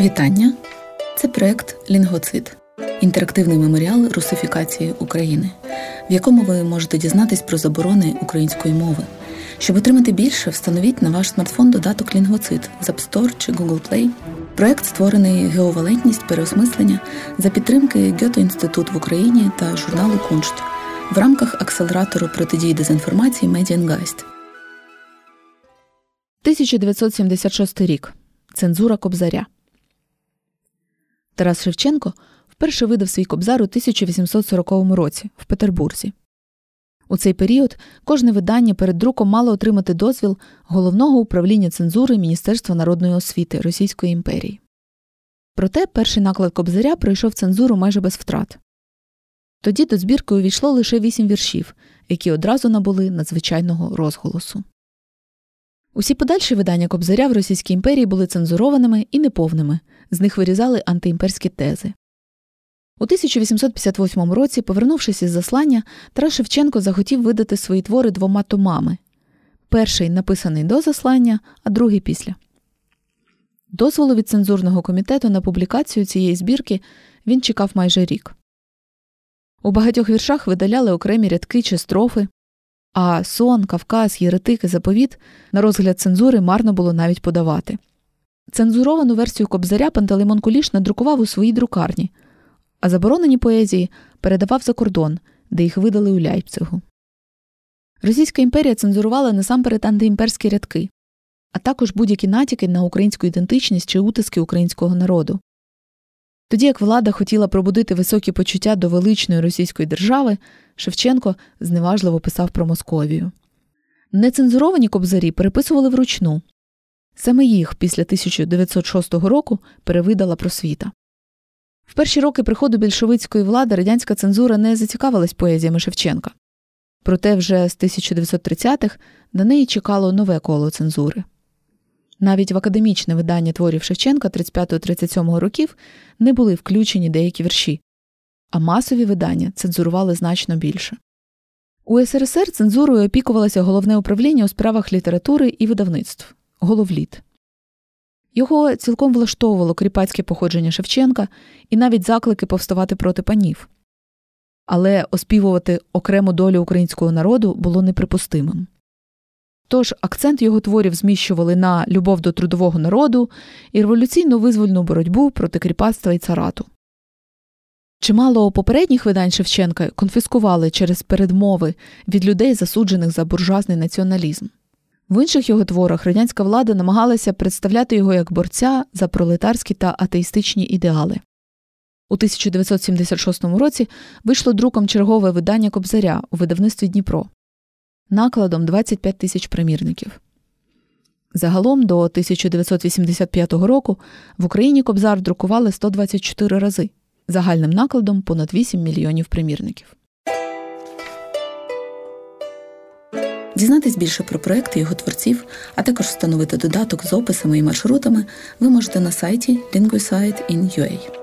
Вітання! Це проект Лінгвоцид інтерактивний меморіал русифікації України, в якому ви можете дізнатись про заборони української мови. Щоб отримати більше, встановіть на ваш смартфон додаток Лінгвоцид з App Store чи Google Play. Проект створений ГО Валентність переосмислення за підтримки Goethe-Institut в Україні та журналу Куншт в рамках акселератору протидії дезінформації Медіангайст. 1976 рік. Цензура Кобзаря. Тарас Шевченко вперше видав свій кобзар у 1840 році в Петербурзі. У цей період кожне видання перед друком мало отримати дозвіл головного управління цензури Міністерства народної освіти Російської імперії. Проте перший наклад кобзаря пройшов цензуру майже без втрат. Тоді до збірки увійшло лише вісім віршів, які одразу набули надзвичайного розголосу. Усі подальші видання Кобзаря в Російській імперії були цензурованими і неповними, з них вирізали антиімперські тези. У 1858 році, повернувшись із заслання, Тарас Шевченко захотів видати свої твори двома томами перший написаний до заслання, а другий після. Дозволу від цензурного комітету на публікацію цієї збірки він чекав майже рік. У багатьох віршах видаляли окремі рядки чи строфи, а сон, Кавказ, Єретик і заповіт на розгляд цензури марно було навіть подавати. Цензуровану версію Кобзаря Пантелеймон Куліш надрукував у своїй друкарні, а заборонені поезії передавав за кордон, де їх видали у Ляйпцигу. Російська імперія цензурувала насамперед антиімперські рядки, а також будь-які натяки на українську ідентичність чи утиски українського народу. Тоді як влада хотіла пробудити високі почуття до величної російської держави, Шевченко зневажливо писав про Московію. Нецензуровані кобзарі переписували вручну. Саме їх після 1906 року перевидала просвіта. В перші роки приходу більшовицької влади радянська цензура не зацікавилась поезіями Шевченка. Проте вже з 1930-х на неї чекало нове коло цензури. Навіть в академічне видання творів Шевченка 35-37 років не були включені деякі вірші, а масові видання цензурували значно більше. У СРСР цензурою опікувалося головне управління у справах літератури і видавництв головліт. Його цілком влаштовувало кріпацьке походження Шевченка і навіть заклики повставати проти панів. Але оспівувати окрему долю українського народу було неприпустимим. Тож акцент його творів зміщували на любов до трудового народу і революційну визвольну боротьбу проти кріпацтва і царату. Чимало попередніх видань Шевченка конфіскували через передмови від людей, засуджених за буржуазний націоналізм. В інших його творах радянська влада намагалася представляти його як борця за пролетарські та атеїстичні ідеали. У 1976 році вийшло друком чергове видання Кобзаря у видавництві Дніпро накладом 25 тисяч примірників. Загалом до 1985 року в Україні Кобзар друкували 124 рази, загальним накладом понад 8 мільйонів примірників. Дізнатись більше про проекти його творців, а також встановити додаток з описами і маршрутами ви можете на сайті linguisite.in.ua.